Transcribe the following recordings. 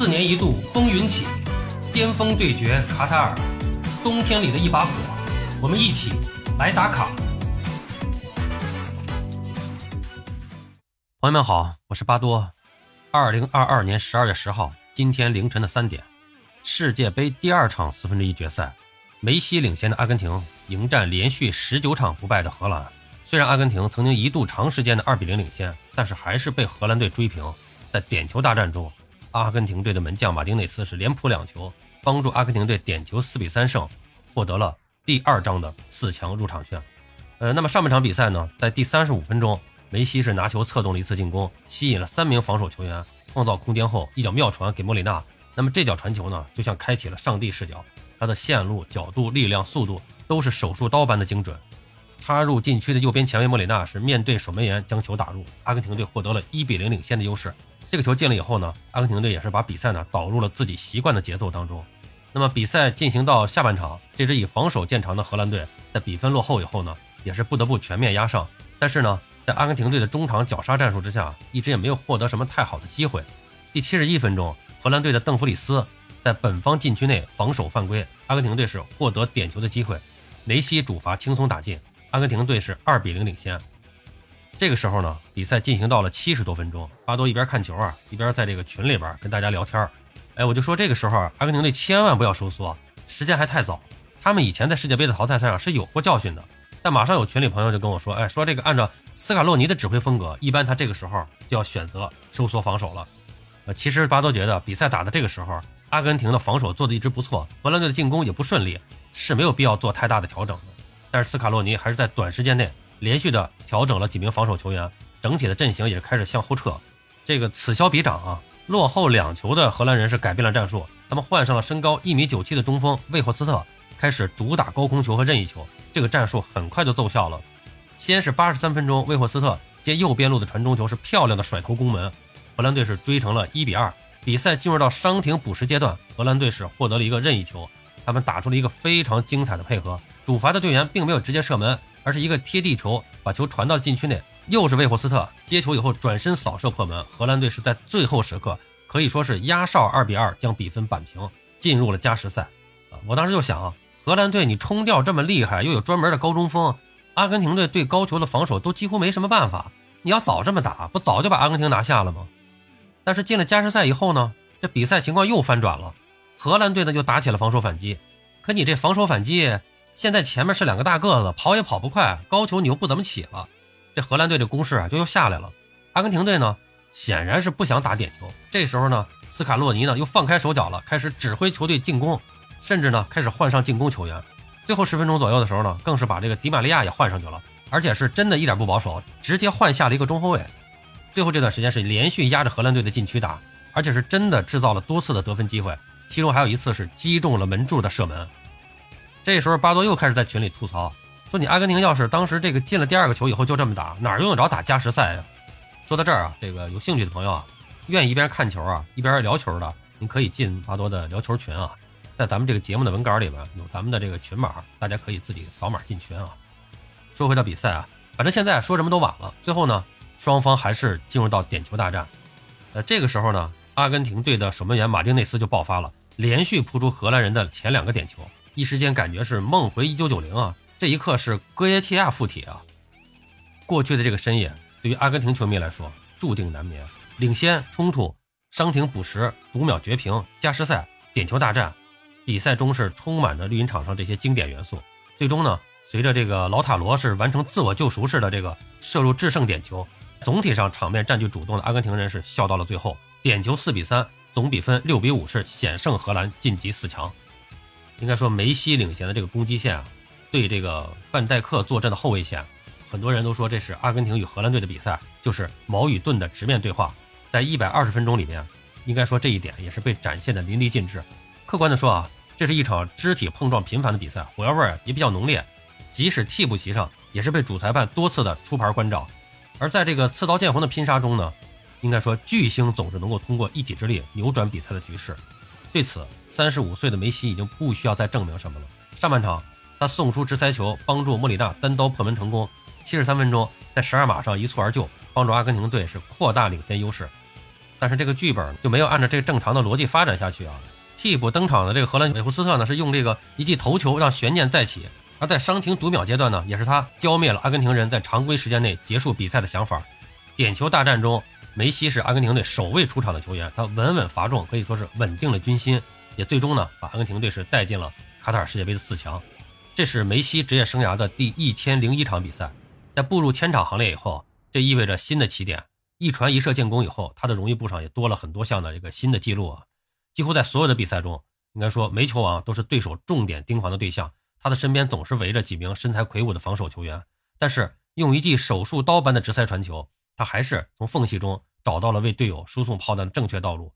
四年一度风云起，巅峰对决卡塔尔，冬天里的一把火，我们一起来打卡。朋友们好，我是巴多。二零二二年十二月十号，今天凌晨的三点，世界杯第二场四分之一决赛，梅西领衔的阿根廷迎战连续十九场不败的荷兰。虽然阿根廷曾经一度长时间的二比零领先，但是还是被荷兰队追平。在点球大战中，阿根廷队的门将马丁内斯是连扑两球，帮助阿根廷队点球四比三胜，获得了第二张的四强入场券。呃，那么上半场比赛呢，在第三十五分钟。梅西是拿球策动了一次进攻，吸引了三名防守球员，创造空间后，一脚妙传给莫里纳。那么这脚传球呢，就像开启了上帝视角，他的线路、角度、力量、速度都是手术刀般的精准。插入禁区的右边前卫莫里纳是面对守门员将球打入，阿根廷队获得了一比零领先的优势。这个球进了以后呢，阿根廷队也是把比赛呢导入了自己习惯的节奏当中。那么比赛进行到下半场，这支以防守见长的荷兰队在比分落后以后呢，也是不得不全面压上。但是呢。在阿根廷队的中场绞杀战术之下，一直也没有获得什么太好的机会。第七十一分钟，荷兰队的邓弗里斯在本方禁区内防守犯规，阿根廷队是获得点球的机会，梅西主罚轻松打进，阿根廷队是二比零领先。这个时候呢，比赛进行到了七十多分钟，巴多一边看球啊，一边在这个群里边跟大家聊天哎，我就说这个时候阿根廷队千万不要收缩，时间还太早，他们以前在世界杯的淘汰赛上是有过教训的。但马上有群里朋友就跟我说，哎，说这个按照斯卡洛尼的指挥风格，一般他这个时候就要选择收缩防守了。呃，其实巴多觉得比赛打的这个时候，阿根廷的防守做的一直不错，荷兰队的进攻也不顺利，是没有必要做太大的调整的。但是斯卡洛尼还是在短时间内连续的调整了几名防守球员，整体的阵型也开始向后撤。这个此消彼长啊，落后两球的荷兰人是改变了战术，他们换上了身高一米九七的中锋魏霍斯特。开始主打高空球和任意球，这个战术很快就奏效了。先是八十三分钟，魏霍斯特接右边路的传中球是漂亮的甩头攻门，荷兰队是追成了一比二。比赛进入到伤停补时阶段，荷兰队是获得了一个任意球，他们打出了一个非常精彩的配合。主罚的队员并没有直接射门，而是一个贴地球把球传到禁区内，又是魏霍斯特接球以后转身扫射破门。荷兰队是在最后时刻可以说是压哨二比二将比分扳平，进入了加时赛。啊，我当时就想啊。荷兰队，你冲吊这么厉害，又有专门的高中锋，阿根廷队对高球的防守都几乎没什么办法。你要早这么打，不早就把阿根廷拿下了吗？但是进了加时赛以后呢，这比赛情况又翻转了，荷兰队呢就打起了防守反击。可你这防守反击，现在前面是两个大个子，跑也跑不快，高球你又不怎么起了，这荷兰队的攻势啊就又下来了。阿根廷队呢显然是不想打点球，这时候呢斯卡洛尼呢又放开手脚了，开始指挥球队进攻。甚至呢，开始换上进攻球员。最后十分钟左右的时候呢，更是把这个迪玛利亚也换上去了，而且是真的一点不保守，直接换下了一个中后卫。最后这段时间是连续压着荷兰队的禁区打，而且是真的制造了多次的得分机会，其中还有一次是击中了门柱的射门。这时候巴多又开始在群里吐槽，说你阿根廷要是当时这个进了第二个球以后就这么打，哪用得着打加时赛呀？说到这儿啊，这个有兴趣的朋友啊，愿意一边看球啊一边聊球的，您可以进巴多的聊球群啊。在咱们这个节目的文稿里边有咱们的这个群码，大家可以自己扫码进群啊。说回到比赛啊，反正现在说什么都晚了。最后呢，双方还是进入到点球大战。呃，这个时候呢，阿根廷队的守门员马丁内斯就爆发了，连续扑出荷兰人的前两个点球，一时间感觉是梦回一九九零啊。这一刻是戈耶切亚附体啊。过去的这个深夜，对于阿根廷球迷来说注定难眠，领先、冲突、伤停补时、读秒绝平、加时赛、点球大战。比赛中是充满着绿茵场上这些经典元素。最终呢，随着这个老塔罗是完成自我救赎式的这个射入制胜点球，总体上场面占据主动的阿根廷人是笑到了最后。点球四比三，总比分六比五是险胜荷兰晋级四强。应该说梅西领衔的这个攻击线啊，对这个范戴克坐镇的后卫线，很多人都说这是阿根廷与荷兰队的比赛，就是矛与盾的直面对话。在一百二十分钟里面，应该说这一点也是被展现的淋漓尽致。客观的说啊。这是一场肢体碰撞频繁的比赛，火药味也比较浓烈。即使替补席上，也是被主裁判多次的出牌关照。而在这个刺刀见红的拼杀中呢，应该说巨星总是能够通过一己之力扭转比赛的局势。对此，三十五岁的梅西已经不需要再证明什么了。上半场，他送出直塞球，帮助莫里纳单刀破门成功。七十三分钟，在十二码上一蹴而就，帮助阿根廷队是扩大领先优势。但是这个剧本就没有按照这个正常的逻辑发展下去啊。替补登场的这个荷兰韦胡斯特呢，是用这个一记头球让悬念再起，而在伤停读秒阶段呢，也是他浇灭了阿根廷人在常规时间内结束比赛的想法。点球大战中，梅西是阿根廷队首位出场的球员，他稳稳罚中，可以说是稳定了军心，也最终呢把阿根廷队是带进了卡塔尔世界杯的四强。这是梅西职业生涯的第一千零一场比赛，在步入千场行列以后，这意味着新的起点。一传一射建功以后，他的荣誉簿上也多了很多项的这个新的记录啊！几乎在所有的比赛中，应该说梅球王都是对手重点盯防的对象，他的身边总是围着几名身材魁梧的防守球员。但是用一记手术刀般的直塞传球，他还是从缝隙中找到了为队友输送炮弹的正确道路。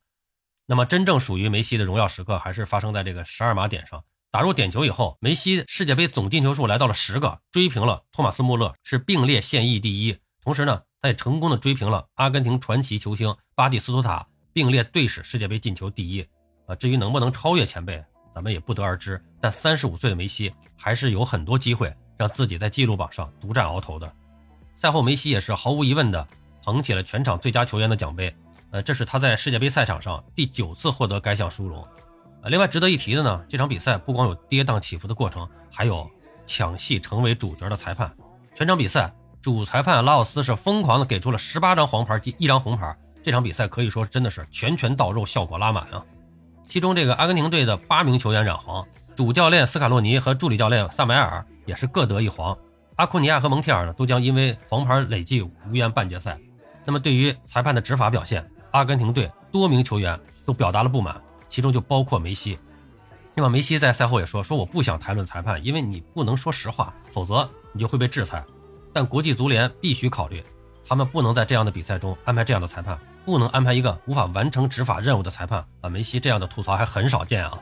那么真正属于梅西的荣耀时刻，还是发生在这个十二码点上。打入点球以后，梅西世界杯总进球数来到了十个，追平了托马斯穆勒，是并列现役第一。同时呢。他也成功的追平了阿根廷传奇球星巴蒂斯图塔，并列队史世界杯进球第一。啊，至于能不能超越前辈，咱们也不得而知。但三十五岁的梅西还是有很多机会让自己在记录榜上独占鳌头的。赛后，梅西也是毫无疑问的捧起了全场最佳球员的奖杯。呃，这是他在世界杯赛场上第九次获得该项殊荣。呃，另外值得一提的呢，这场比赛不光有跌宕起伏的过程，还有抢戏成为主角的裁判。全场比赛。主裁判拉奥斯是疯狂的给出了十八张黄牌及一张红牌，这场比赛可以说真的是拳拳到肉，效果拉满啊！其中这个阿根廷队的八名球员染黄，主教练斯卡洛尼和助理教练萨梅尔也是各得一黄，阿库尼亚和蒙蒂尔呢都将因为黄牌累计无缘半决赛。那么对于裁判的执法表现，阿根廷队多名球员都表达了不满，其中就包括梅西。那么梅西在赛后也说：“说我不想谈论裁判，因为你不能说实话，否则你就会被制裁。”但国际足联必须考虑，他们不能在这样的比赛中安排这样的裁判，不能安排一个无法完成执法任务的裁判。啊，梅西这样的吐槽还很少见啊。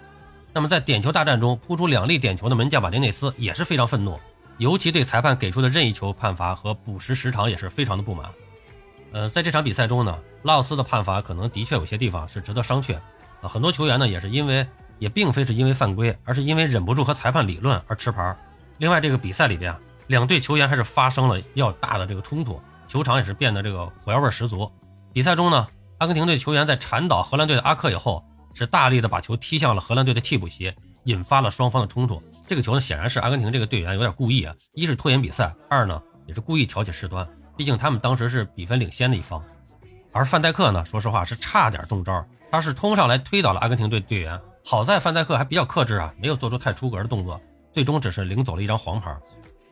那么在点球大战中扑出两粒点球的门将马丁内斯也是非常愤怒，尤其对裁判给出的任意球判罚和补时时长也是非常的不满。呃，在这场比赛中呢，拉奥斯的判罚可能的确有些地方是值得商榷啊。很多球员呢也是因为，也并非是因为犯规，而是因为忍不住和裁判理论而吃牌。另外，这个比赛里边。两队球员还是发生了比较大的这个冲突，球场也是变得这个火药味十足。比赛中呢，阿根廷队球员在铲倒荷兰队的阿克以后，是大力的把球踢向了荷兰队的替补席，引发了双方的冲突。这个球呢，显然是阿根廷这个队员有点故意啊，一是拖延比赛，二呢也是故意挑起事端。毕竟他们当时是比分领先的一方。而范戴克呢，说实话是差点中招，他是冲上来推倒了阿根廷队队员，好在范戴克还比较克制啊，没有做出太出格的动作，最终只是领走了一张黄牌。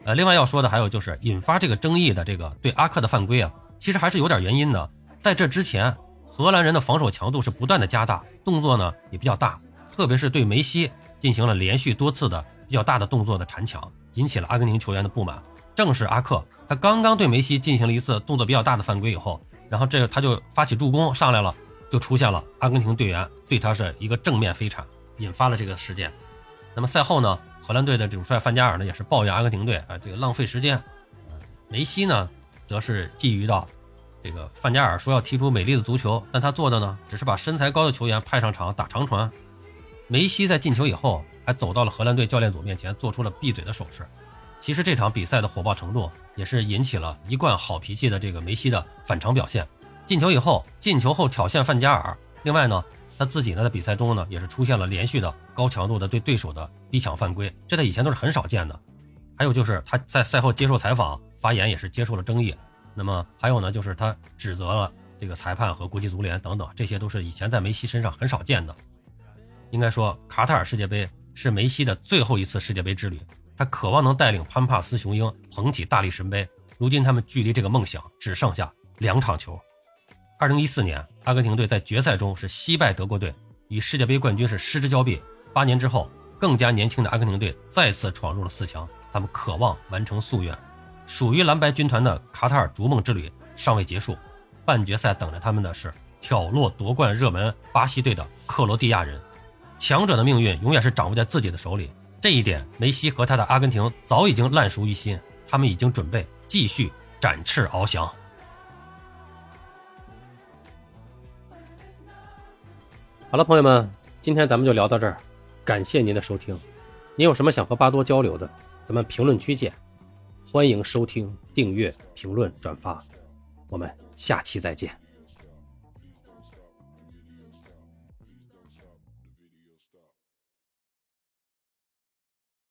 呃，另外要说的还有就是引发这个争议的这个对阿克的犯规啊，其实还是有点原因的。在这之前，荷兰人的防守强度是不断的加大，动作呢也比较大，特别是对梅西进行了连续多次的比较大的动作的铲抢，引起了阿根廷球员的不满。正是阿克，他刚刚对梅西进行了一次动作比较大的犯规以后，然后这个他就发起助攻上来了，就出现了阿根廷队员对他是一个正面飞铲，引发了这个事件。那么赛后呢？荷兰队的主帅范加尔呢，也是抱怨阿根廷队啊，这个浪费时间。梅西呢，则是觊觎到，这个范加尔说要踢出美丽的足球，但他做的呢，只是把身材高的球员派上场打长传。梅西在进球以后，还走到了荷兰队教练组面前，做出了闭嘴的手势。其实这场比赛的火爆程度，也是引起了一贯好脾气的这个梅西的反常表现。进球以后，进球后挑衅范加尔。另外呢。他自己呢，在比赛中呢，也是出现了连续的高强度的对对手的逼抢犯规，这在以前都是很少见的。还有就是他在赛后接受采访发言也是接受了争议。那么还有呢，就是他指责了这个裁判和国际足联等等，这些都是以前在梅西身上很少见的。应该说，卡塔尔世界杯是梅西的最后一次世界杯之旅，他渴望能带领潘帕斯雄鹰捧起大力神杯。如今他们距离这个梦想只剩下两场球。二零一四年，阿根廷队在决赛中是惜败德国队，与世界杯冠军是失之交臂。八年之后，更加年轻的阿根廷队再次闯入了四强，他们渴望完成夙愿。属于蓝白军团的卡塔尔逐梦之旅尚未结束，半决赛等着他们的是挑落夺冠热门巴西队的克罗地亚人。强者的命运永远是掌握在自己的手里，这一点梅西和他的阿根廷早已经烂熟于心，他们已经准备继续展翅翱翔。好了，朋友们，今天咱们就聊到这儿，感谢您的收听。您有什么想和巴多交流的，咱们评论区见。欢迎收听、订阅、评论、转发，我们下期再见。